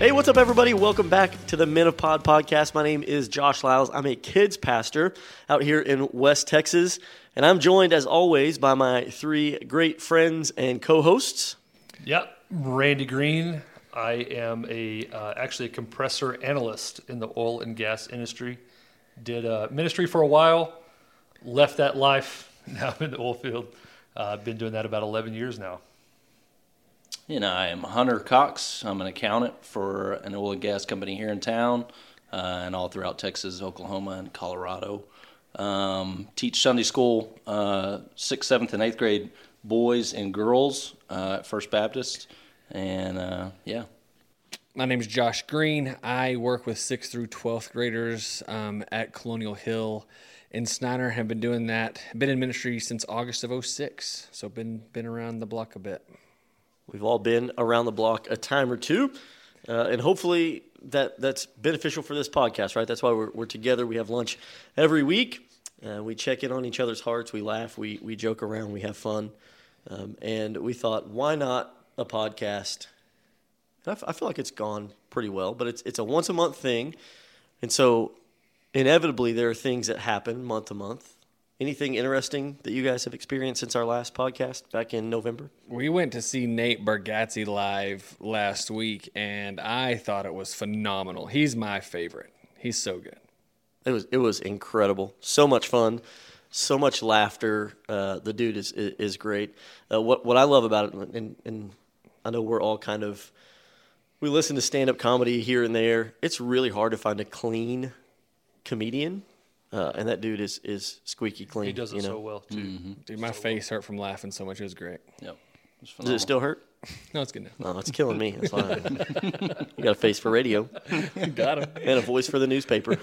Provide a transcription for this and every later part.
Hey, what's up, everybody? Welcome back to the Men of Pod podcast. My name is Josh Lyles. I'm a kids pastor out here in West Texas, and I'm joined, as always, by my three great friends and co-hosts. Yep, Randy Green. I am a uh, actually a compressor analyst in the oil and gas industry. Did uh, ministry for a while, left that life. Now I'm in the oil field. Uh, I've been doing that about 11 years now. And I am Hunter Cox. I'm an accountant for an oil and gas company here in town uh, and all throughout Texas, Oklahoma, and Colorado. Um, teach Sunday school, uh, sixth, seventh, and eighth grade boys and girls uh, at First Baptist. And uh, yeah, My name is Josh Green. I work with 6th through 12th graders um, at Colonial Hill in Snyder. Have been doing that. Been in ministry since August of 06. So been been around the block a bit. We've all been around the block a time or two, uh, and hopefully that that's beneficial for this podcast, right? That's why we're, we're together. We have lunch every week. We check in on each other's hearts. We laugh. We we joke around. We have fun, um, and we thought, why not a podcast? I, f- I feel like it's gone pretty well, but it's it's a once a month thing, and so inevitably there are things that happen month to month. Anything interesting that you guys have experienced since our last podcast back in November? We went to see Nate Bargatze live last week, and I thought it was phenomenal. He's my favorite. He's so good. It was it was incredible. So much fun, so much laughter. Uh, the dude is is, is great. Uh, what what I love about it, and, and I know we're all kind of we listen to stand up comedy here and there. It's really hard to find a clean comedian, uh, and that dude is is squeaky clean. He does it you know? so well too. Dude, my face hurt from laughing so much. It was great. yep. It was Does it still hurt? No, it's good now. No, it's killing me. That's fine. you got a face for radio You Got him. and a voice for the newspaper.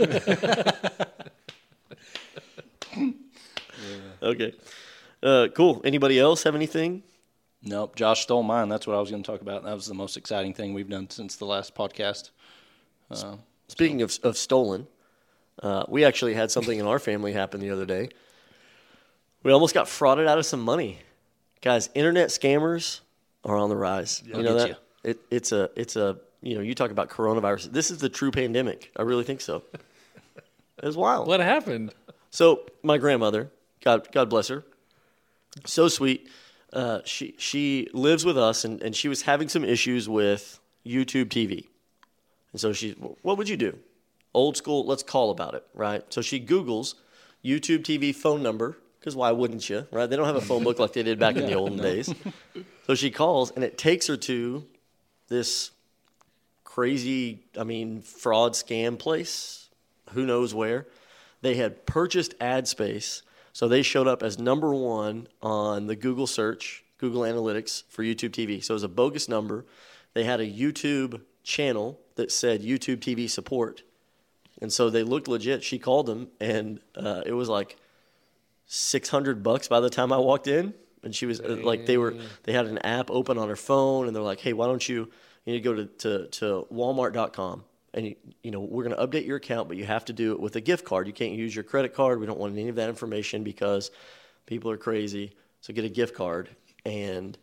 Okay. Uh, cool. Anybody else have anything? Nope, Josh stole mine. That's what I was going to talk about. That was the most exciting thing we've done since the last podcast. Uh, Speaking of, of stolen, uh, we actually had something in our family happen the other day. We almost got frauded out of some money. Guys, internet scammers are on the rise. you know get that? It, it's a it's a you know, you talk about coronavirus. This is the true pandemic. I really think so. It was wild. What happened? So my grandmother, God God bless her, so sweet. Uh, she she lives with us, and, and she was having some issues with YouTube TV, and so she, what would you do? Old school. Let's call about it, right? So she Google's YouTube TV phone number because why wouldn't you, right? They don't have a phone book like they did back in the olden days. So she calls, and it takes her to this crazy, I mean, fraud scam place. Who knows where? They had purchased ad space, so they showed up as number one on the Google search, Google Analytics for YouTube TV. So it was a bogus number. They had a YouTube channel that said YouTube TV support, and so they looked legit. She called them, and uh, it was like six hundred bucks by the time I walked in. And she was uh, like, they were they had an app open on her phone, and they're like, hey, why don't you you need to go to to, to Walmart.com and you, you know we're going to update your account, but you have to do it with a gift card. You can't use your credit card. We don't want any of that information because people are crazy. So get a gift card and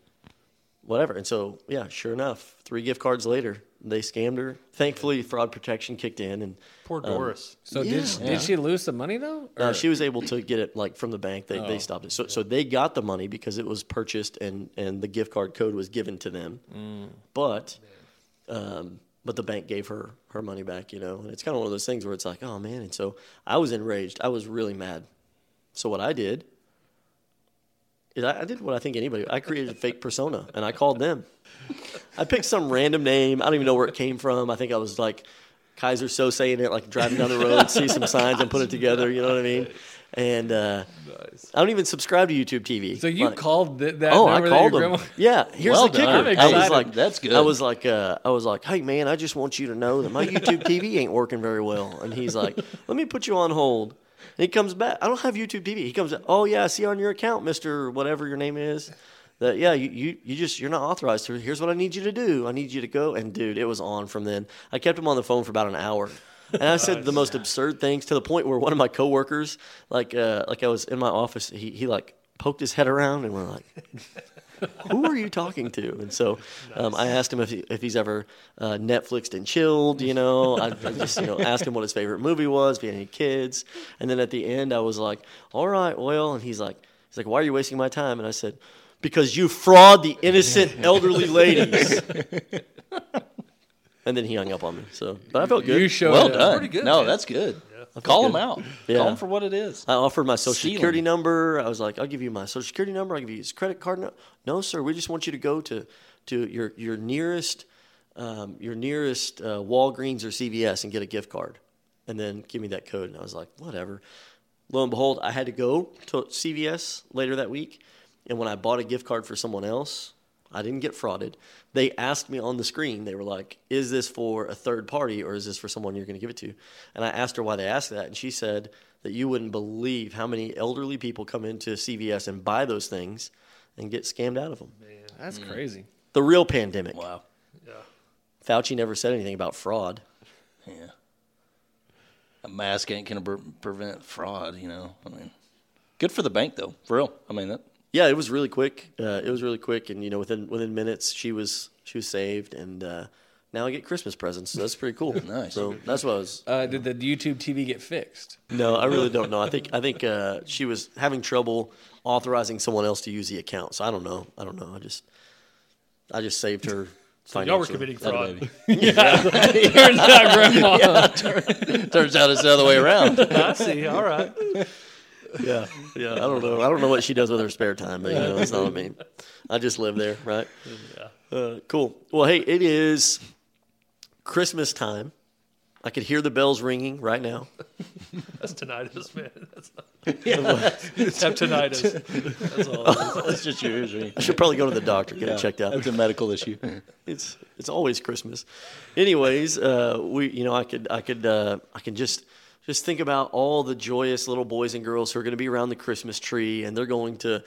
whatever. And so yeah, sure enough, three gift cards later, they scammed her. Thankfully, fraud protection kicked in, and Poor Doris. So did, Yeah. did she lose some money though? uh, Or- she was able to get it like from the bank. They, Oh. they stopped it. So, so they got the money because it was purchased and, and the gift card code was given to them. Mm. But um, but the bank gave her her money back, you know. And it's kind of one of those things where it's like, oh man. And so I was enraged. I was really mad. So what I did is I, I did what I think anybody. I created a fake persona and I called them. I picked some random name. I don't even know where it came from. I think I was like Kaiser so saying it, like driving down the road, see some signs and put it together. You know what I mean? And uh, I don't even subscribe to YouTube TV. so you Like- called th- that Oh, I called that your them. grandma? Yeah, here's Well the kicker. done. I'm I was like, That's good. I was like, uh, I was like, hey man, I just want you to know that my YouTube TV ain't working very well. And he's like, let me put you on hold. And he comes back. I don't have YouTube TV. He comes, Back, oh yeah, I see on your account, Mister whatever your name is, that yeah, you, you you just you're not authorized to. Here's what I need you to do. I need you to go. And dude, it was on from then. I kept him on the phone for about an hour. And I said the most absurd things to the point where one of my coworkers, like, uh, like I was in my office, he, he like poked his head around and went like, who are you talking to? And so um, I asked him if, he, if he's ever uh, Netflixed and chilled, you know. I, I just, you know, asked him what his favorite movie was, if he had any kids. And then at the end, I was like, all right, well, and he's like, he's like, why are you wasting my time? And I said, because you fraud the innocent elderly ladies. and then he hung up on me. So, but I felt good. You showed Well it. done. pretty good, no, man. that's good. Call them out. Yeah. Call them for what it is. I offered my social Stealing. security number. I was like, I'll give you my social security number. I'll give you his credit card. No, no sir. We just want you to go to, to your, your nearest, um, your nearest uh, Walgreens or CVS and get a gift card, and then give me that code. And I was like, whatever. Lo and behold, I had to go to CVS later that week, and when I bought a gift card for someone else, I didn't get frauded. They asked me on the screen, they were like, Is this for a third party or is this for someone you're going to give it to? And I asked her why they asked that. And she said that you wouldn't believe how many elderly people come into CVS and buy those things and get scammed out of them. Man, That's mm. crazy. The real pandemic. Wow. Yeah. Fauci never said anything about fraud. Yeah. A mask ain't gonna pre- prevent fraud. You know. I mean, good for the bank though. For real. I mean that. Yeah, it was really quick. Uh, it was really quick, and you know, within within minutes, she was she was saved, and uh, now I get Christmas presents. So that's pretty cool. Nice. So that's what I was Uh, did the YouTube TV get fixed? No, I really don't know. I think I think uh, she was having trouble authorizing someone else to use the account. So I don't know. I don't know. I just I just saved her. So y'all were financially. committing fraud. baby. Turns out grandma. Turns out it's the other way around. I see. All right. Yeah, yeah. I don't know. I don't know what she does with her spare time, but you know, that's not what I mean. I just live there, right? Yeah. Uh, cool. Well, hey, it is Christmas time. I could hear the bells ringing right now. That's tinnitus, man. That's Just have tinnitus. That's all. That's just your injury. I should probably go to the doctor get it checked out. It's a medical issue. it's it's always Christmas. Anyways, uh, we you know I could I could uh, I can just just think about all the joyous little boys and girls who are going to be around the Christmas tree, and they're going to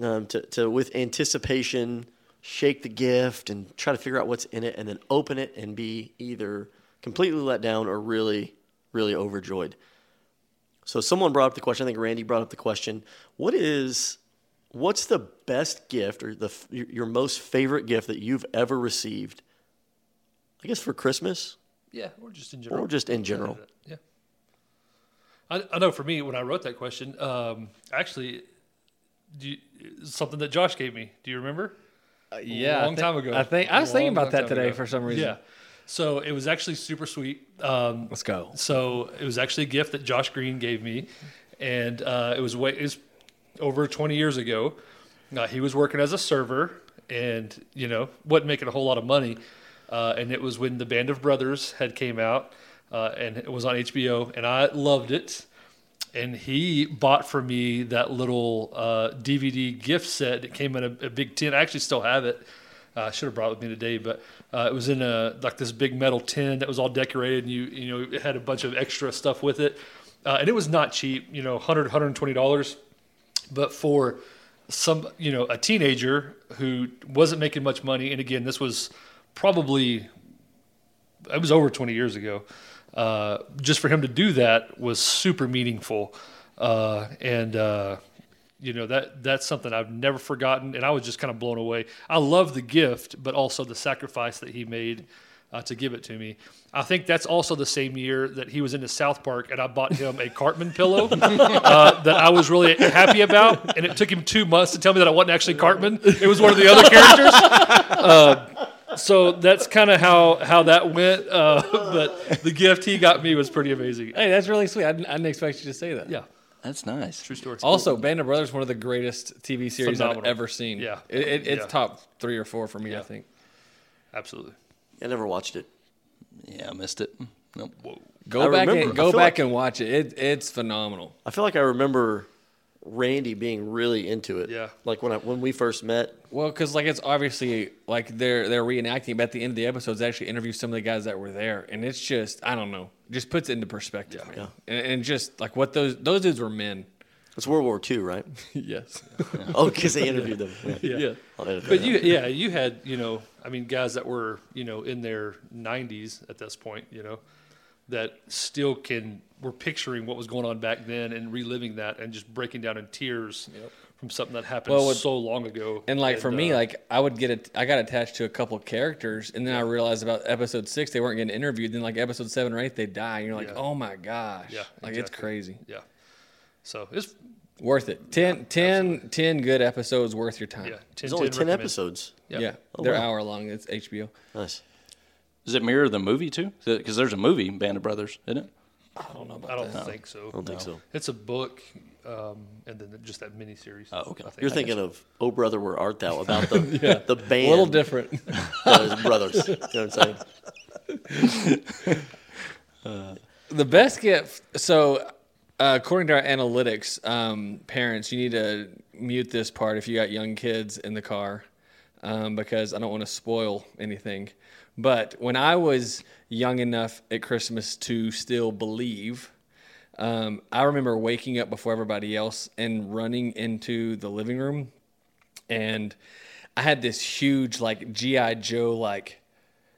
um, to, to with anticipation shake the gift and try to figure out what's in it, and then open it and be either completely let down or really really overjoyed. So someone brought up the question. I think Randy brought up the question. What is what's the best gift or the your your most favorite gift that you've ever received? I guess for Christmas Yeah, or just in general. or just in general. I, I know for me, when I wrote that question, um, actually, do you, something that Josh gave me. Do you remember? Yeah, I long time ago. I think I was Long, thinking about that today ago. for some reason. Yeah. So it was actually super sweet. Um, Let's go. so it was actually a gift that Josh Green gave me, and uh, it was way it was over 20 years ago. Uh, he was working as a server, and you know wasn't making a whole lot of money. Uh, and it was when the Band of Brothers had came out, uh, and it was on HBO, and I loved it. And he bought for me that little uh, DVD gift set that came in a, a big tin. I actually still have it. Uh, I should have brought it with me today, but uh, it was in a like this big metal tin that was all decorated, and you you know it had a bunch of extra stuff with it, uh, and it was not cheap. You know, 100 120 dollars, but for some you know a teenager who wasn't making much money, and again this was probably it was over 20 years ago. Uh, just for him to do that was super meaningful, uh, and uh, you know that that's something I've never forgotten, and I was just kind of blown away. I love the gift, but also the sacrifice that he made uh, to give it to me. I think that's also the same year that he was into South Park, and I bought him a Cartman pillow uh, that I was really happy about, and it took him two months to tell me that it wasn't actually Cartman; it was one of the other characters. Uh, so that's kind of how how that went. Uh, but the gift he got me was pretty amazing. Hey, that's really sweet. I didn't, I didn't expect you to say that. Yeah, That's nice. true story. Also, Band of Brothers, one of the greatest TV series I've ever seen. Yeah. it, it, it's Yeah. top three or four for me. I think. Absolutely. I never watched it. Yeah, I missed it. Nope. Go I back remember- and go back like- and watch it. it. It's phenomenal. I feel like I remember Randy being really into it. Yeah. Like when I when we first met. Well, because like it's obviously like they're they're reenacting, but at the end of the episodes, they actually interview some of the guys that were there, and it's just I don't know, just puts it into perspective, man. And, and just like what those those dudes were men. It's World War II, right? yes. oh, because they interviewed them. Yeah. Yeah. I'll But you, yeah, you had, you know, I mean, guys that were, you know, in their 90s at this point, you know, that still can, were picturing what was going on back then and reliving that and just breaking down in tears from something that happened Well, with- so long ago. And like for me, uh, like I would get it. I got attached to a couple characters, and then I realized about episode six they weren't getting interviewed. Then like episode seven or eight they die, and you're like, Yeah. oh my gosh, Yeah, like it's crazy. yeah. So it's Worth it. 10, 10, 10 good episodes worth your time. yeah. 10, There's only 10 recommend. episodes. Yeah. Yeah, Oh, they're wow. hour long. It's HBO. Nice. Does it mirror the movie too? Because there's a movie, Band of Brothers, isn't it? I don't know about I don't that. think so. I don't think so. It's a book, um, and then just that mini series. Oh, okay. You're thinking of Oh Brother Where Art Thou about the the band. A little different. uh, brothers. You know what I'm saying? the best gift. So, uh, according to our analytics, um, parents, you need to mute this part if you got young kids in the car, um, because I don't want to spoil anything. But when I was young enough at Christmas to still believe, um, I remember waking up before everybody else and running into the living room, and I had this huge like GI Joe like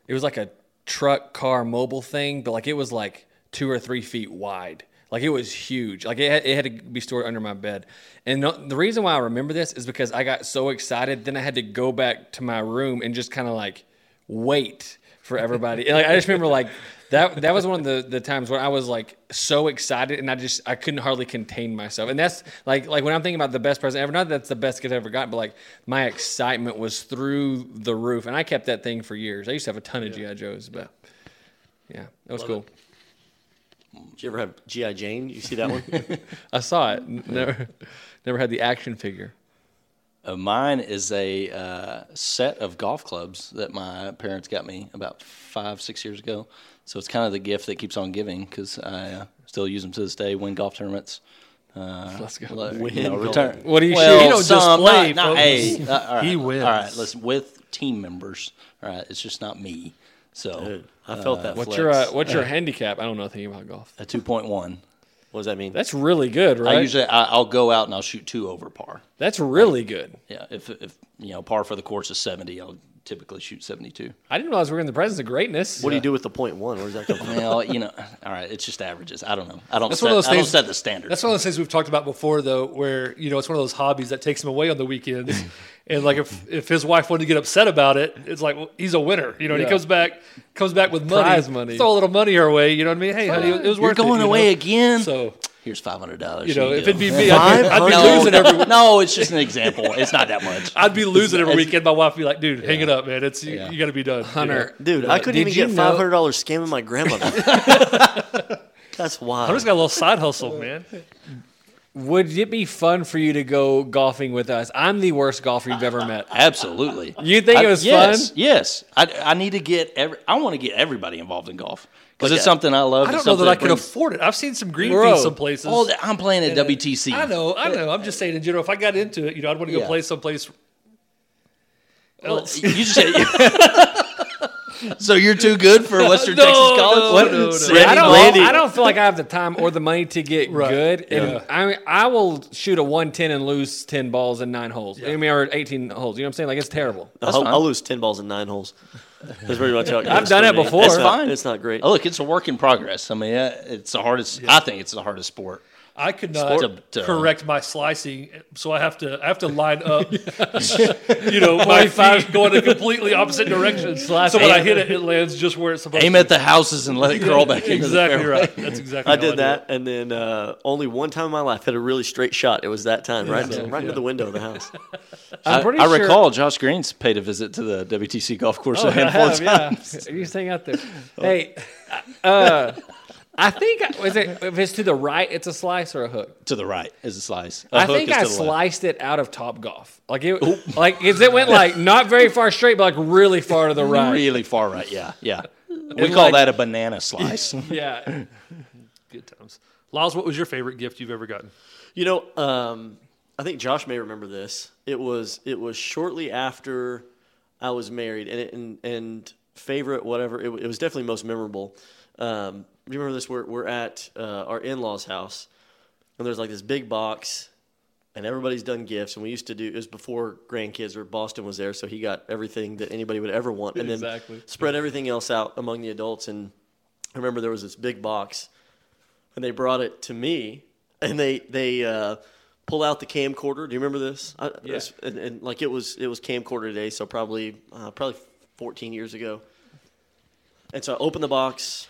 it was like a truck car mobile thing, but like it was like two or three feet wide. Like it was huge. Like it had, it had to be stored under my bed. And the reason why I remember this is because I got so excited. Then I had to go back to my room and just kind of like wait for everybody. And, like I just remember like that. That was one of the, the times when I was like so excited and I just I couldn't hardly contain myself. And that's like like when I'm thinking about the best present ever. Not that that's the best gift I ever got, but like my excitement was through the roof. And I kept that thing for years. I used to have a ton of GI Joes, but yeah, that was cool. Did you ever have G.I. Jane? You see that one? I saw it. Never, never had the action figure. Uh, mine is a uh, set of golf clubs that my parents got me about five, six years ago. So it's kind of the gift that keeps on giving because I uh, still use them to this day, win golf tournaments. Uh, Let's go. let- Win you know, golf. return. What do you well, shoot? You don't some, display, not, not, hey, uh, all right, He wins. All right, listen, with team members. All right, it's just not me. So Dude, I felt that. What's flex. your uh, What's your handicap? I don't know anything about golf. a two point one. what does that mean? That's really good, right? I usually I, I'll go out and I'll shoot two over par. That's really good. Yeah, if if you know par for the course is seventy, I'll typically shoot seventy two. I didn't realize we were in the presence of greatness. what do you do with the point one? Where does that come from? Well, you know, all right, it's just averages. I don't know. I don't. That's set, one of those I don't things- set the standard. That's one of those things we've talked about before, though, where you know it's one of those hobbies that takes him away on the weekends. and like if if his wife wanted to get upset about it, it's like well, he's a winner, you know. And Yeah. he comes back comes back with money, Prize money. throw a little money her way. You know what I mean? Hey, honey, it was You're worth it. going you away know? again. So Here's five hundred dollars. you know, if it'd be me, I'd be, I'd be no, losing no, every. no, it's just an example. It's not that much. I'd be losing every weekend. My wife would be like, "Dude, hang it up, man. It's you, Yeah. you got to be done." you know? Hunter, Dude, I uh, couldn't even get five hundred dollars scamming my grandmother. That's wild. Hunter's got a little side hustle, man. would it be fun for you to go golfing with us? I'm the worst golfer you've ever met. Absolutely. You think it was yes, fun? Yes. I, I need to get every. I want to get everybody involved in golf because Look it's something I love. I don't know that something I can afford it. I've seen some green Bro, fees some places. Oh, I'm playing at And, uh, WTC. I know, I know. I'm just saying in general. If I got into it, you know, I'd want to go Yeah. play someplace else. You just said. so you're too good for Western No, Texas College. no, What? no, no. Randy I don't, Randy- I don't feel like I have the time or the money to get Right. good. And Yeah. I mean, I will shoot a 110 and lose 10 balls in nine holes. I mean, or 18 holes. You know what I'm saying? Like, it's terrible. I'll. I'll lose ten balls in nine holes. That's pretty much how it I've goes done for it me. before. It's not, fine. It's not great. Oh, look, it's a work in progress. I mean, uh, it's the hardest. I think it's the hardest sport. I could not Sport to- correct my slicing, so I have to I have to line up, you know, my feet going in completely opposite directions. So when I hit it, it lands just where it's supposed Aim to. Aim at the houses and let it curl back into the exactly fairway. right. That's exactly. I did do that, and then uh, only one time in my life hit a really straight shot. It was that time, right, Yeah. right into the window of the house. I'm I, pretty I sure- recall Josh Green's paid a visit to the WTC golf course Oh, a I handful of have, times. yeah. You staying out there. Hey, uh, I think, is it, if it's to the right, it's a slice or a hook? To the right is a slice. A I hook think is I to the left. sliced it out of Top Golf. Like it, like if it went like not very far straight, but like really far to the right. Really far right, yeah, yeah. We call like- that a banana slice. Yeah. Good times. Lyles, what was your favorite gift you've ever gotten? You know, um, I think Josh may remember this. It was it was shortly after I was married, and it, and, and favorite whatever. It, it was definitely most memorable. Um, do you remember this? We're we're at uh, our in laws' house, and there's like this big box, and everybody's done gifts. And we used to do it was before grandkids or Boston was there, so he got everything that anybody would ever want, and then spread everything else out among the adults. And I remember there was this big box, and they brought it to me, and they they uh, pull out the camcorder. Do you remember this? I, Yeah. and, and like it was it was camcorder day, so probably uh, probably 14 years ago. And so I opened the box,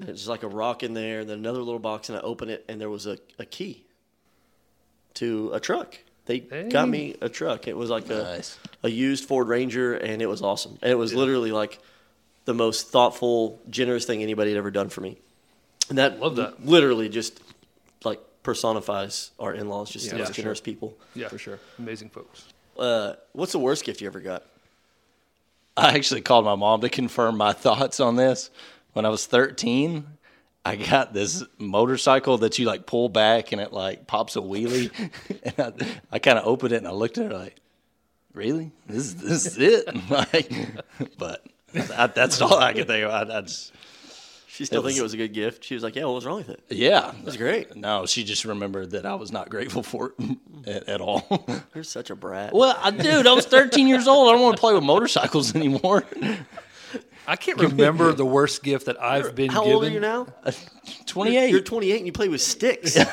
it's like a rock in there, and then another little box, and I open it, and there was a, a key to a truck. They got me a truck. It was like a Nice. a used Ford Ranger, and it was awesome. And it was literally like the most thoughtful, generous thing anybody had ever done for me. And that Love that. literally just like personifies our in-laws, just Yeah, those for generous people. Yeah, For sure. Amazing folks. Uh, what's the worst gift you ever got? I actually called my mom to confirm my thoughts on this. When I was 13, I got this motorcycle that you like pull back and it like pops a wheelie. and I, I kind of opened it and I looked at her like, really? This, this is it? like, but I, that's all I could think of. I, I just, She still It think it was a good gift. She was like, "Yeah, what was wrong with it? yeah. It was great. No, she just remembered that I was not grateful for it at, at all. You're such a brat." well, I, dude, I was 13 years old. I don't want to play with motorcycles anymore. I can't remember the worst gift that I've been How given. old are you now? 28. You're 28 and you play with sticks.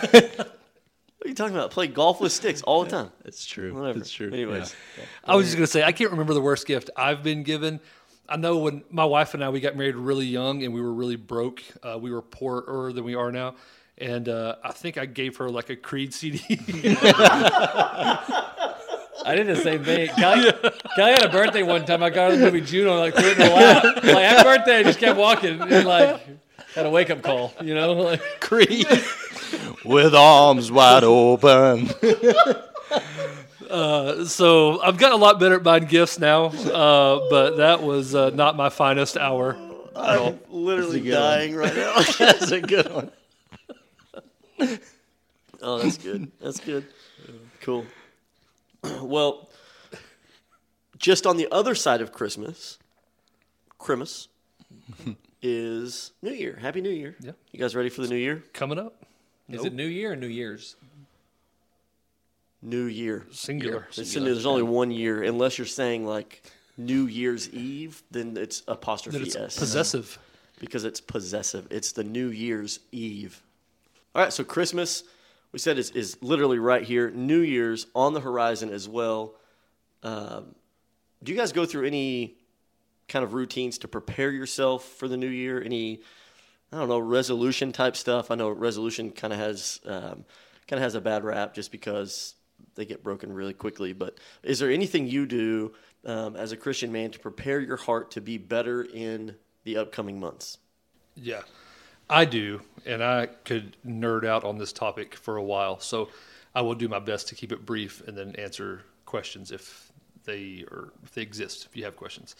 what are you talking about? Play golf with sticks all the time. It's true. Whatever. It's true. Anyways, I was just gonna say I can't remember the worst gift I've been given. I know when my wife and I we got married really young and we were really broke. Uh, we were poorer than we are now, and uh, I think I gave her like a Creed CD. I did the same thing. Kelly, Kelly had a birthday one time. I got her the movie Juno, like threw it in her lap. Like happy birthday, I just kept walking and like had a wake up call. You know, like Creed with arms wide open. so I've gotten a lot better at buying gifts now, uh, but that was uh, not my finest hour. At all. I'm literally good one. dying right now. That's a good one. Oh, that's good. That's good. Cool. Well, just on the other side of Christmas, Christmas is New Year. Happy New Year. Yeah. You guys ready for the new year? Coming up, is it New Year or New Year's? New Year. singular. It's new- there's only one year, unless you're saying like New Year's Eve, then it's apostrophe That it's S. possessive. because it's possessive. It's the New Year's Eve. All right, so Christmas, we said, is, is literally right here. New Year's on the horizon as well. Um, do you guys go through any kind of routines to prepare yourself for the new year? Any, I don't know, resolution type stuff? I know resolution kind of has um, kind of has a bad rap just because they get broken really quickly. But is there anything you do um, as a Christian man to prepare your heart to be better in the upcoming months? Yeah, I do, and I could nerd out on this topic for a while. So I will do my best to keep it brief and then answer questions if they or if they exist. If you have questions,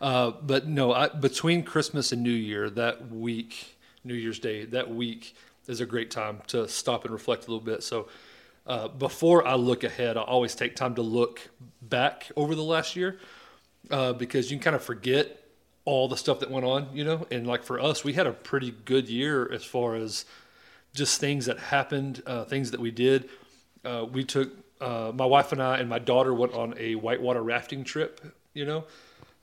uh, but no, I, between Christmas and New Year, that week, New Year's Day, that week is a great time to stop and reflect a little bit. So. Uh, before I look ahead, I always take time to look back over the last year uh, because you can kind of forget all the stuff that went on, you know. And like for us, we had a pretty good year as far as just things that happened, uh, things that we did. Uh, we took uh, my wife and I and my daughter went on a whitewater rafting trip, you know,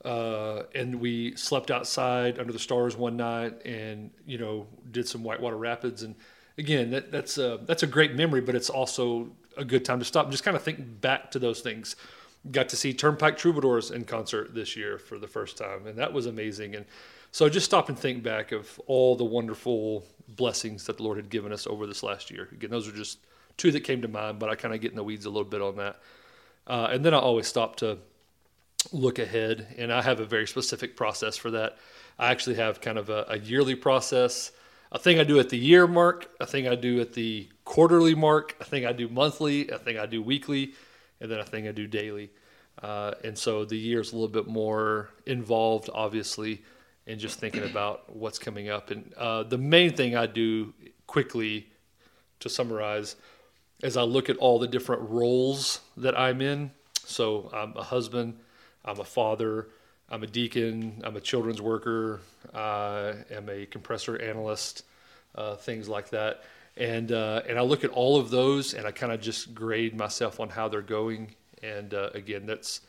uh, and we slept outside under the stars one night, and you know, did some whitewater rapids. And again, that, that's a, that's a great memory, but it's also a good time to stop and just kind of think back to those things. Got to see Turnpike Troubadours in concert this year for the first time, and that was amazing. And so just stop and think back of all the wonderful blessings that the Lord had given us over this last year. Again, those are just two that came to mind, but I kind of get in the weeds a little bit on that. Uh, and then I always stop to look ahead, and I have a very specific process for that. I actually have kind of a, a yearly process, a thing I do at the year mark, a thing I do at the quarterly mark, a thing I do monthly, a thing I do weekly, and then a thing I do daily. Uh, and so the year is a little bit more involved, obviously, in just thinking about what's coming up. And uh, the main thing I do quickly, to summarize, is I look at all the different roles that I'm in. So I'm a husband, I'm a father, I'm a deacon, I'm a children's worker, I am a compressor analyst, uh, things like that. And uh, and I look at all of those, and I kind of just grade myself on how they're going. And uh, again, that's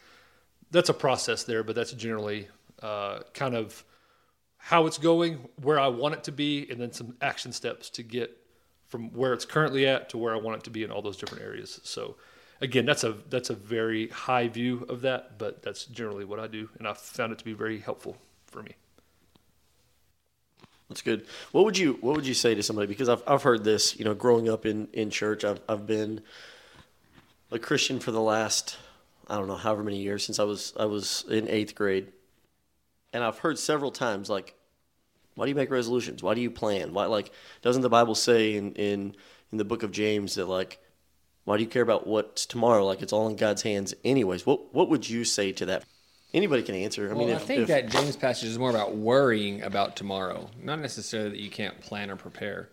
that's a process there, but that's generally uh, kind of how it's going, where I want it to be, and then some action steps to get from where it's currently at to where I want it to be in all those different areas. So again, that's a that's a very high view of that, but that's generally what I do, and I've found it to be very helpful for me. That's good. What would you What would you say to somebody? Because I've I've heard this. You know, growing up in in church, I've I've been a Christian for the last I don't know however many years since I was I was in eighth grade, and I've heard several times like, why do you make resolutions? Why do you plan? Why like doesn't the Bible say in in in the book of James that like why do you care about what's tomorrow? Like it's all in God's hands, anyways. What what would you say to that? Anybody can answer. I Well, mean, I think if- that James passage is more about worrying about tomorrow, not necessarily that you can't plan or prepare.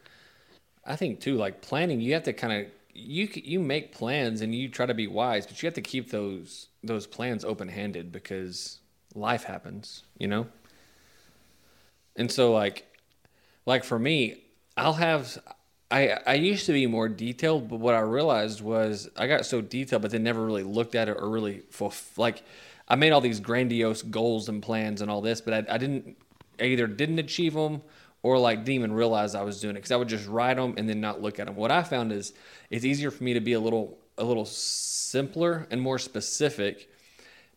I think too, like planning, you have to kind of you you make plans and you try to be wise, but you have to keep those those plans open handed because life happens, you know. And so, like, like for me, I'll have. I, I used to be more detailed, but what I realized was I got so detailed, but then never really looked at it or really fulf- like I made all these grandiose goals and plans and all this, but I, I didn't I either didn't achieve them or like didn't even realize I was doing it because I would just write them and then not look at them. What I found is it's easier for me to be a little a little simpler and more specific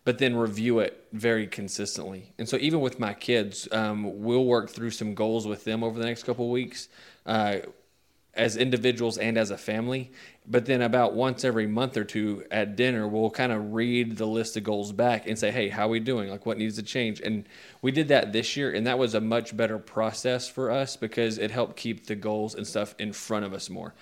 but then review it very consistently. And so even with my kids, um, we'll work through some goals with them over the next couple weeks. Uh, as individuals and as a family. But then about once every month or two at dinner, we'll kind of read the list of goals back and say, "Hey, how are we doing? Like, what needs to change?" And we did that this year, and that was a much better process for us because it helped keep the goals and stuff in front of us more.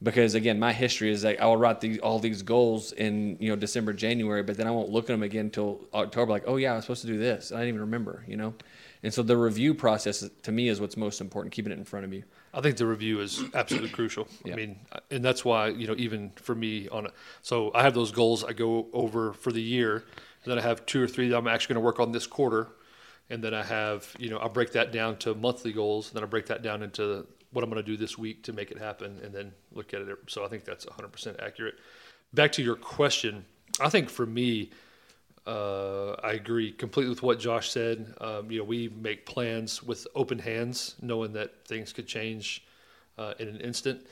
Because again, my history is like I will write these all these goals in you know December, January, but then I won't look at them again until October. Like, oh yeah, I was supposed to do this. I didn't even remember, you know. And so the review process to me is what's most important, keeping it in front of you. I think the review is absolutely crucial. I mean, and that's why you know even for me on a, so I have those goals I go over for the year, and then I have two or three that I'm actually going to work on this quarter, and then I have you know I break that down to monthly goals, and then I break that down into what I'm going to do this week to make it happen, and then look at it. So I think that's 100% accurate. Back to your question, I think for me, uh, I agree completely with what Josh said. Um, you know, we make plans with open hands, knowing that things could change uh, in an instant.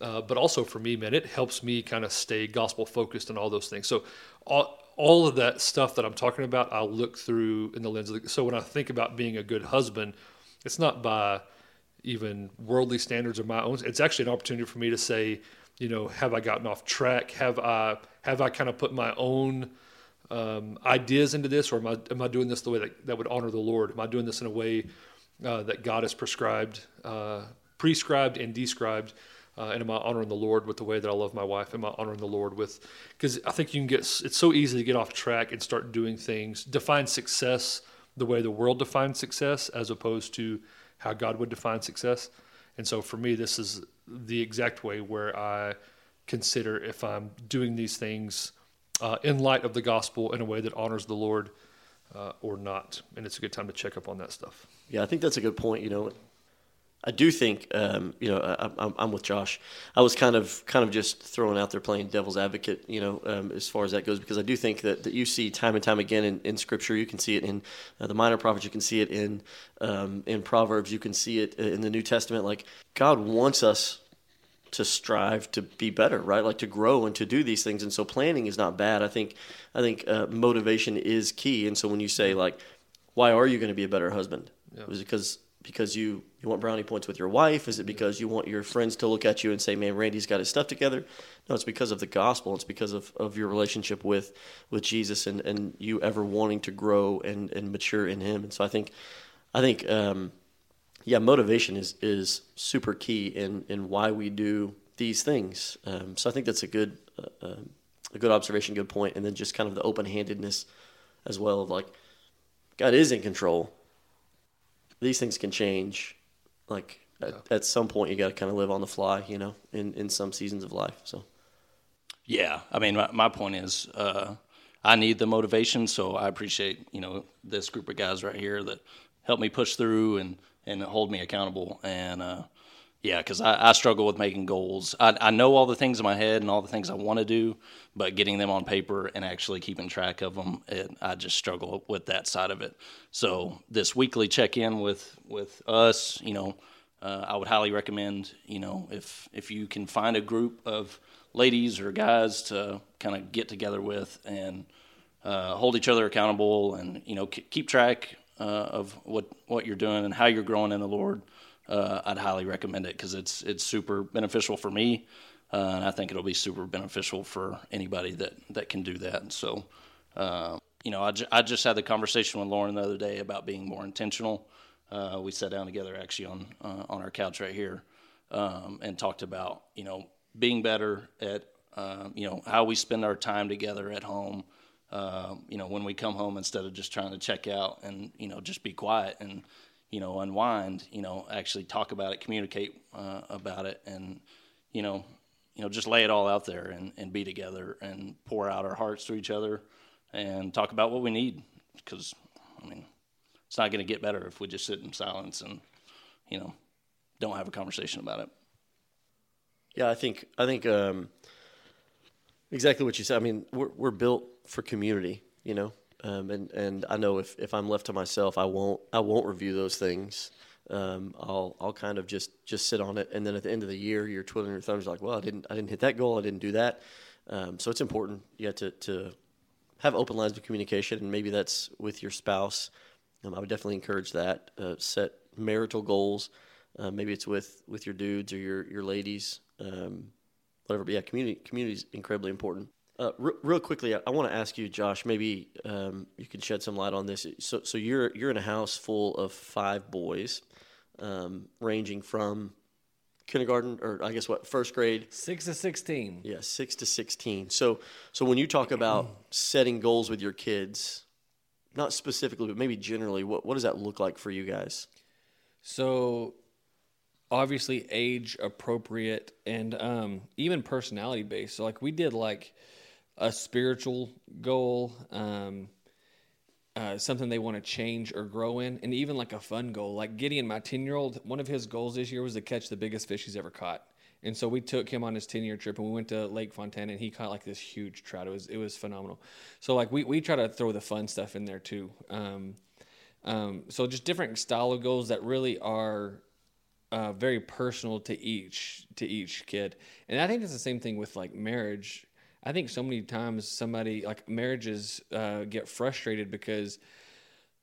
Uh, but also for me, man, it helps me kind of stay gospel focused and all those things. So all, all of that stuff that I'm talking about, I'll look through in the lens of the, so when I think about being a good husband, it's not by even worldly standards of my own. It's actually an opportunity for me to say, you know, have I gotten off track? Have I have I kind of put my own um, ideas into this, or am I am I doing this the way that, that would honor the Lord? Am I doing this in a way uh, that God has prescribed, uh, prescribed, and described? Uh, and am I honoring the Lord with the way that I love my wife? Am I honoring the Lord with? Because I think you can get. It's so easy to get off track and start doing things, define success the way the world defines success, as opposed to how God would define success. And so for me, this is the exact way where I consider if I'm doing these things uh, in light of the gospel in a way that honors the Lord uh, or not. And it's a good time to check up on that stuff. Yeah, I think that's a good point. You know, I do think, um, you know, I, I'm, I'm with Josh. I was kind of, kind of just throwing out there playing devil's advocate, you know, um, as far as that goes, because I do think that, that you see time and time again in, in Scripture. You can see it in uh, the Minor Prophets. You can see it in um, in Proverbs. You can see it in the New Testament. Like God wants us to strive to be better, right? Like to grow and to do these things. And so planning is not bad. I think, I think uh, motivation is key. And so when you say like, why are you going to be a better husband? Is it because because you you want brownie points with your wife? Is it because you want your friends to look at you and say, "Man, Randy's got his stuff together"? No, it's because of the gospel. It's because of, of your relationship with with Jesus and, and you ever wanting to grow and, and mature in Him. And so I think I think um, yeah, motivation is is super key in in why we do these things. Um, so I think that's a good uh, um, a good observation, good point. and then just kind of the open handedness as well of like God is in control. These things can change. Like at, at some point, you got to kind of live on the fly, you know, in in some seasons of life. So Yeah, I mean, my, my point is, uh, I need the motivation, so I appreciate you know this group of guys right here that help me push through and and hold me accountable. And uh, yeah, because I, I struggle with making goals. I, I know all the things in my head and all the things I want to do, but getting them on paper and actually keeping track of them, it, I just struggle with that side of it. So this weekly check in with with us, you know, uh, I would highly recommend, you know, if if you can find a group of ladies or guys to kind of get together with and uh, hold each other accountable, and you know, k- keep track uh, of what what you're doing and how you're growing in the Lord. Uh, I'd highly recommend it because it's it's super beneficial for me, uh, and I think it'll be super beneficial for anybody that that can do that. And so, uh, you know, I, I just had the conversation with Lauren the other day about being more intentional. Uh, we sat down together actually on uh, on our couch right here um, and talked about you know being better at um, you know how we spend our time together at home. Um, you know when we come home instead of just trying to check out and you know just be quiet and you know unwind. You know actually talk about it, communicate uh, about it, and you know you know just lay it all out there and, and be together and pour out our hearts to each other and talk about what we need because I mean it's not going to get better if we just sit in silence and you know don't have a conversation about it. Yeah, I think I think um, exactly what you said. I mean, we're we're built for community, you know, um, and and I know if, if I'm left to myself, I won't I won't review those things. Um, I'll I'll kind of just just sit on it, and then at the end of the year, you're twiddling your thumbs like, well, I didn't I didn't hit that goal, I didn't do that. Um, so it's important, yeah, to to have open lines of communication, and maybe that's with your spouse. Um, I would definitely encourage that. Uh, set marital goals. Uh, maybe it's with with your dudes or your your ladies, um, whatever. But yeah, community community is incredibly important. Uh, re- real quickly, I, I want to ask you, Josh. Maybe um, you can shed some light on this. So, so you're you're in a house full of five boys, um, ranging from kindergarten or I guess what first grade Six to sixteen. yeah, six to sixteen. So, so when you talk about setting goals with your kids, not specifically, but maybe generally, what what does that look like for you guys? So obviously age appropriate and um, even personality based. So like we did like a spiritual goal, um, uh, something they want to change or grow in, and even like a fun goal. Like Gideon, my ten year old, one of his goals this year was to catch the biggest fish he's ever caught. And so we took him on his ten year trip, and we went to Lake Fontana, and he caught like this huge trout. It was it was phenomenal. So like we we try to throw the fun stuff in there too. Um, um, so just different style of goals that really are uh, very personal to each to each kid. And I think it's the same thing with like marriage. I think so many times somebody like marriages uh, get frustrated because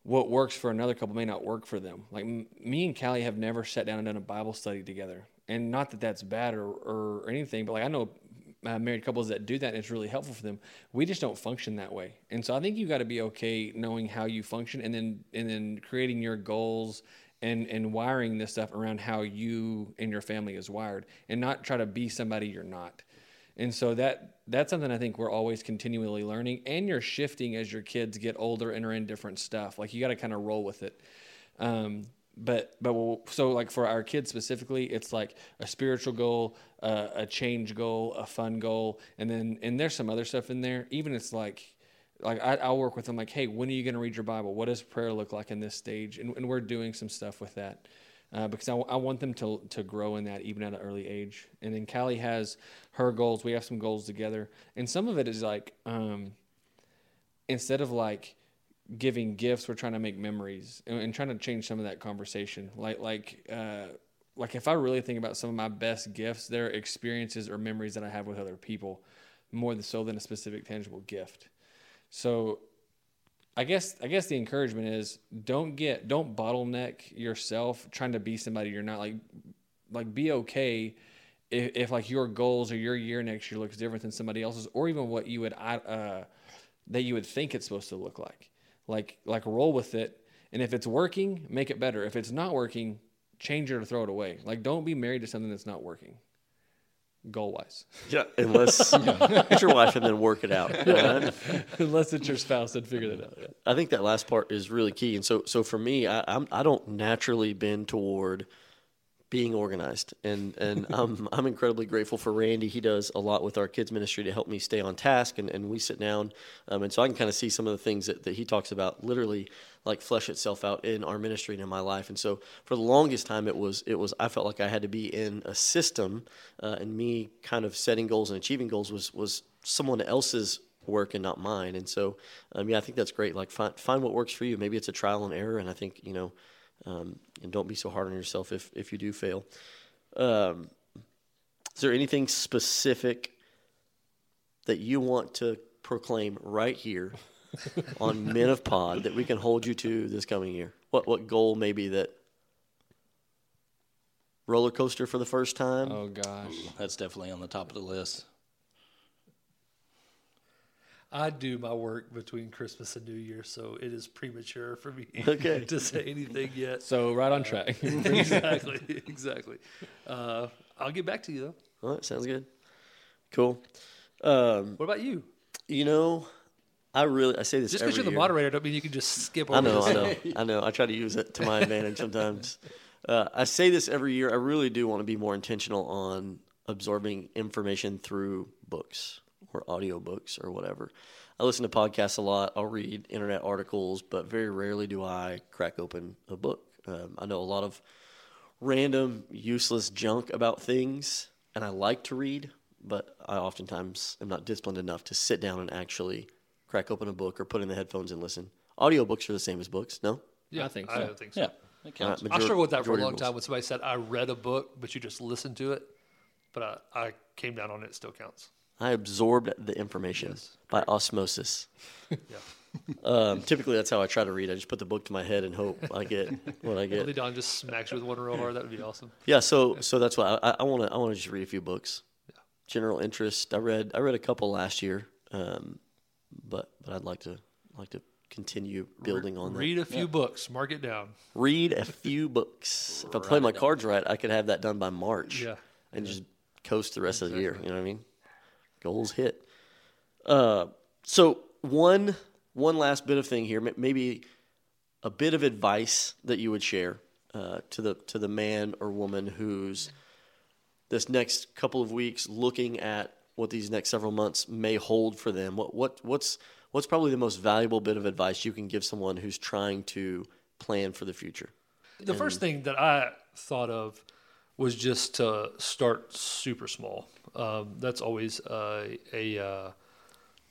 what works for another couple may not work for them. Like m- me and Callie have never sat down and done a Bible study together, and not that that's bad or, or anything, but like I know uh, married couples that do that and it's really helpful for them. We just don't function that way, and so I think you got to be okay knowing how you function, and then and then creating your goals and and wiring this stuff around how you and your family is wired, and not try to be somebody you're not. And so that that's something I think we're always continually learning, and you're shifting as your kids get older and are in different stuff. Like you got to kind of roll with it. Um, but but we'll, so like for our kids specifically, it's like a spiritual goal, uh, a change goal, a fun goal, and then and there's some other stuff in there. Even it's like like I, I'll work with them like, hey, when are you going to read your Bible? What does prayer look like in this stage? And, and we're doing some stuff with that uh, because I, I want them to to grow in that even at an early age. And then Callie has her goals. We have some goals together, and some of it is like um, instead of like giving gifts, we're trying to make memories and, and trying to change some of that conversation. Like like uh, like if I really think about some of my best gifts, they're experiences or memories that I have with other people, more than so than a specific tangible gift. So I guess I guess the encouragement is don't get don't bottleneck yourself trying to be somebody you're not like like be okay if, if like your goals or your year next year looks different than somebody else's or even what you would uh, that you would think it's supposed to look like. Like like roll with it. And if it's working make it better. If it's not working change it or throw it away. Like don't be married to something that's not working goal wise Yeah, unless get your wife and then work it out. Uh, unless it's your spouse that figure that out yeah. I think that last part is really key. And so, so for me, I, I'm I don't naturally bend toward being organized, and and I'm I'm incredibly grateful for Randy. He does a lot with our kids ministry to help me stay on task, and, and we sit down, um, and so I can kind of see some of the things that, that he talks about literally like flesh itself out in our ministry and in my life. And so for the longest time, it was it was I felt like I had to be in a system, uh, and me kind of setting goals and achieving goals was was someone else's work and not mine. And so, um, yeah, I think that's great. Like find find what works for you. Maybe it's a trial and error, and I think you know, um, and don't be so hard on yourself if if you do fail. Um, is there anything specific that you want to proclaim right here on Men of Pod that we can hold you to this coming year? What what goal maybe that roller coaster for the first time? Oh gosh. That's definitely on the top of the list. I do my work between Christmas and New Year, so it is premature for me Okay. to say anything yet. So right on track. exactly, exactly. Uh, I'll get back to you though. All right, sounds good. Cool. Um, What about you? you know, I really I say this Just because you're the year. moderator, don't mean you can just skip over I know, this. I know, I know. I try to use it to my advantage sometimes. Uh, I say this every year. I really do want to be more intentional on absorbing information through books or audiobooks or whatever. I listen to podcasts a lot. I'll read internet articles, but very rarely do I crack open a book. Um, I know a lot of random, useless junk about things, and I like to read, but I oftentimes am not disciplined enough to sit down and actually crack open a book or put in the headphones and listen. Audiobooks are the same as books, no? Yeah, I think so. don't think so. Yeah, that counts. All right, I major- struggled with that for a long rules. time when somebody said I read a book, but you just listened to it. But I, I came down on it. It still counts. I absorbed the information Yes, by osmosis. Yeah. Um, typically, that's how I try to read. I just put the book to my head and hope I get what I get. Billy get. Don just smacks you with one real hard. That would be awesome. Yeah, so so that's why I want to I want to just read a few books. General interest. I read I read a couple last year, um, but but I'd like to like to continue building on that. Read a few books. Mark it down. Read a few books. If I play my cards right, I could have that done by March. Yeah. and just coast the rest of the year. You know what I mean? Goals hit. Uh, so one one last bit of thing here, maybe a bit of advice that you would share uh, to the to the man or woman who's this next couple of weeks looking at what these next several months may hold for them. What what what's what's probably the most valuable bit of advice you can give someone who's trying to plan for the future? The first thing that I thought of was just to start super small. Um, that's always a uh,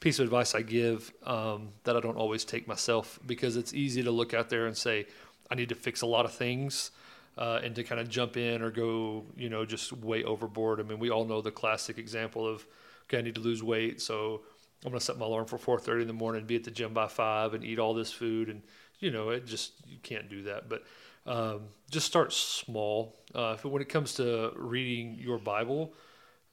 piece of advice I give um, that I don't always take myself because it's easy to look out there and say, I need to fix a lot of things. Uh, and to kind of jump in or go, you know, just way overboard. I mean, we all know the classic example of, okay, I need to lose weight, so I'm going to set my alarm for 4:30 in the morning, be at the gym by five, and eat all this food, and you know, it just you can't do that. But um, just start small. Uh, if, when it comes to reading your Bible,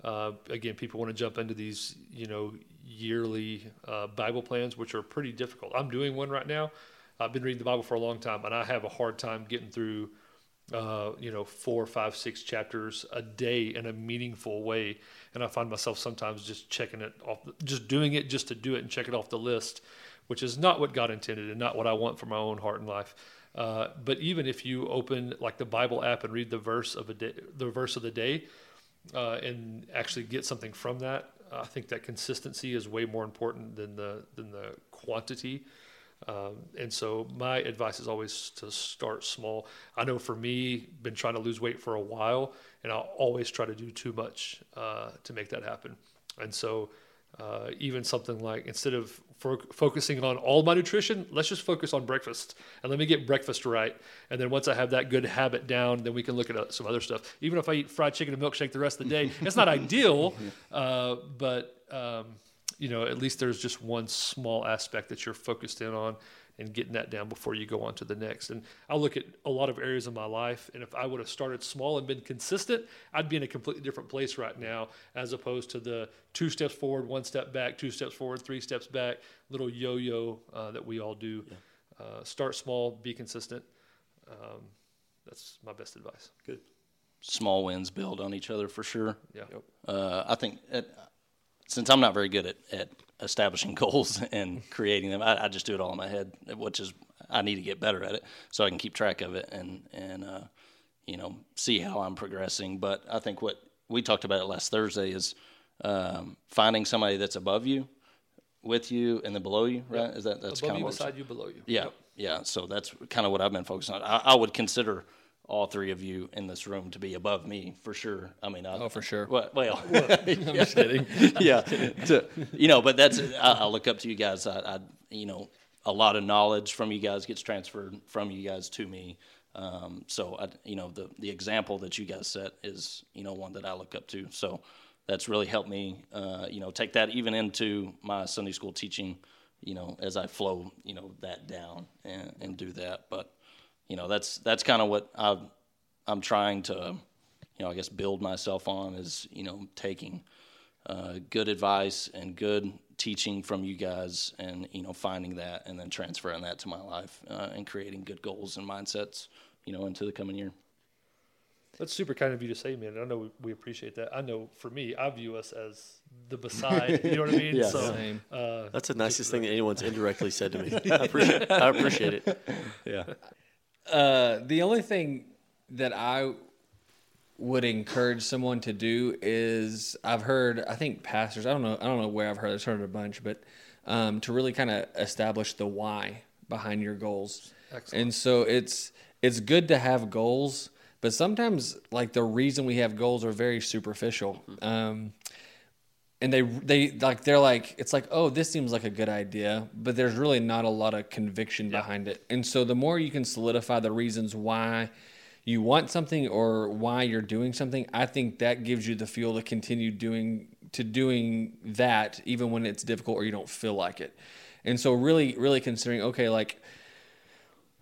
uh, again, people want to jump into these, you know, yearly uh, Bible plans, which are pretty difficult. I'm doing one right now. I've been reading the Bible for a long time, and I have a hard time getting through, uh, you know, four, five, six chapters a day in a meaningful way. And I find myself sometimes just checking it off, just doing it just to do it and check it off the list, which is not what God intended and not what I want for my own heart and life. Uh, but even if you open like the Bible app and read the verse of a day, the verse of the day, uh, and actually get something from that, I think that consistency is way more important than the than the quantity. Um, and so my advice is always to start small. I know for me, been trying to lose weight for a while, and I'll always try to do too much uh, to make that happen. And so uh, even something like instead of fo- focusing on all my nutrition, let's just focus on breakfast and let me get breakfast right. And then once I have that good habit down, then we can look at uh, some other stuff. Even if I eat fried chicken and milkshake the rest of the day, it's not ideal, uh, but um, you know at least there's just one small aspect that you're focused in on and getting that down before you go on to the next. And I look at a lot of areas of my life, and if I would have started small and been consistent, I'd be in a completely different place right now, as opposed to the two steps forward, one step back, two steps forward, three steps back, little yo-yo uh, that we all do. Uh, start small, be consistent. Um, that's my best advice. Good. Small wins build on each other for sure. Yeah. Uh, I think it, since I'm not very good at, at establishing goals and creating them, I, I just do it all in my head, which is I need to get better at it so I can keep track of it and and uh, you know see how I'm progressing. But I think what we talked about last Thursday is um, finding somebody that's above you, with you, and then below you. Right? Is that that's Above kind of what beside you, below you. yeah, yeah. So that's kind of what I've been focusing on. I, I would consider all three of you in this room to be above me for sure. I mean, I, Oh, for sure. Well, well I'm just kidding. yeah, to, you know, but that's I, I look up to you guys. I, I, you know, a lot of knowledge from you guys gets transferred from you guys to me. Um, so, I, you know, the the example that you guys set is you know one that I look up to. So that's really helped me, uh, you know, take that even into my Sunday school teaching. You know, as I flow, you know, that down and, and do that. But you know, that's that's kind of what i I'm trying to, you know, I guess build myself on is you know taking uh, good advice and good teaching from you guys and you know finding that and then transferring that to my life uh, and creating good goals and mindsets you know into the coming year That's super kind of you to say, man. I know we, we appreciate that. I know for me, I view us as the beside. You know what I mean? Yeah. So, Same. uh, That's the nicest thing that anyone's indirectly said to me. I appreciate, I appreciate it. yeah Uh, the only thing that I would encourage someone to do is I've heard I think pastors I don't know I don't know where I've heard I've heard it a bunch but um, to really kind of establish the why behind your goals. Excellent. and so it's it's good to have goals but sometimes like the reason we have goals are very superficial. Um, and they they like they're like it's like oh this seems like a good idea but there's really not a lot of conviction behind it. And so the more you can solidify the reasons why you want something or why you're doing something i think that gives you the fuel to continue doing to doing that even when it's difficult or you don't feel like it. And so really really considering okay like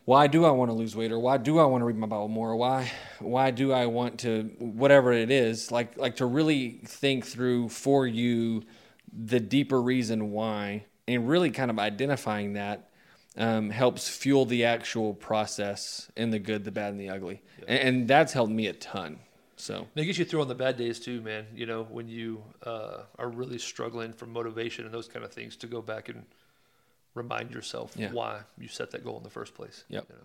why do I want to lose weight or why do I want to read my Bible more? Or why why do I want to whatever it is like like to really think through for you the deeper reason why and really kind of identifying that um, helps fuel the actual process in the good, the bad, and the ugly, and, and that's helped me a ton. So They get you through on the bad days too, man. You know, when you uh, are really struggling for motivation and those kind of things, to go back and remind yourself Yeah. why you set that goal in the first place. Yep. You know?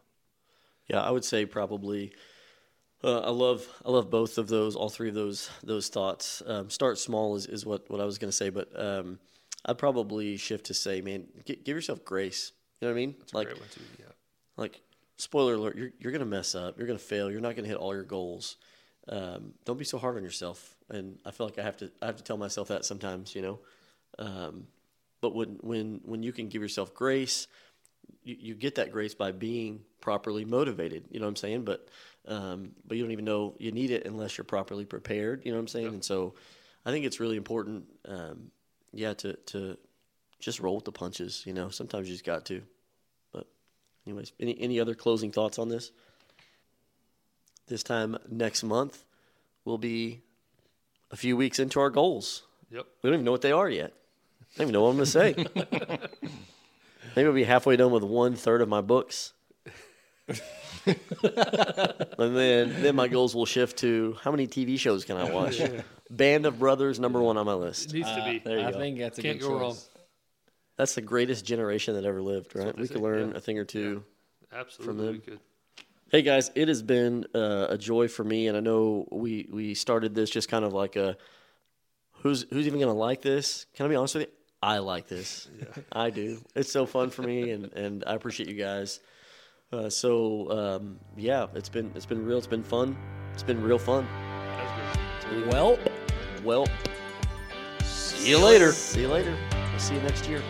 Yeah, I would say probably. Uh, I love I love both of those, all three of those those thoughts. Um, start small is, is what, what I was going to say, but um, I'd probably shift to say, man, gi- give yourself grace. You know what I mean? That's a like great one too. Yeah. like spoiler alert, you're you're going to mess up. You're going to fail. You're not going to hit all your goals. Um, don't be so hard on yourself. And I feel like I have to I have to tell myself that sometimes. You know. Um, but when when when you can give yourself grace, you, you get that grace by being properly motivated. You know what I'm saying? But um, but you don't even know you need it unless you're properly prepared. You know what I'm saying? And so I think it's really important. Um, yeah, to to just roll with the punches. You know, sometimes you just got to. But anyways, any any other closing thoughts on this? This time next month, we'll be a few weeks into our goals. Yep. We don't even know what they are yet. I don't even know what I'm going to say. Maybe I'll be halfway done with one third of my books. and then, then my goals will shift to how many TV shows can I watch? Band of Brothers, number one on my It list. needs to be. There you I go. think that's a Can't good go choice. wrong. That's the greatest generation that ever lived, right? they We could learn yeah. a thing or two. Absolutely them. we could. Hey guys, it has been uh, a joy for me, and I know we we started this just kind of like a who's who's even gonna like this? Can I be honest with you? I like this. I do. It's so fun for me, and and I appreciate you guys. Uh, so um, yeah, it's been it's been real. It's been fun. It's been real fun. Well, well. See you later. See you later. We'll see you next year.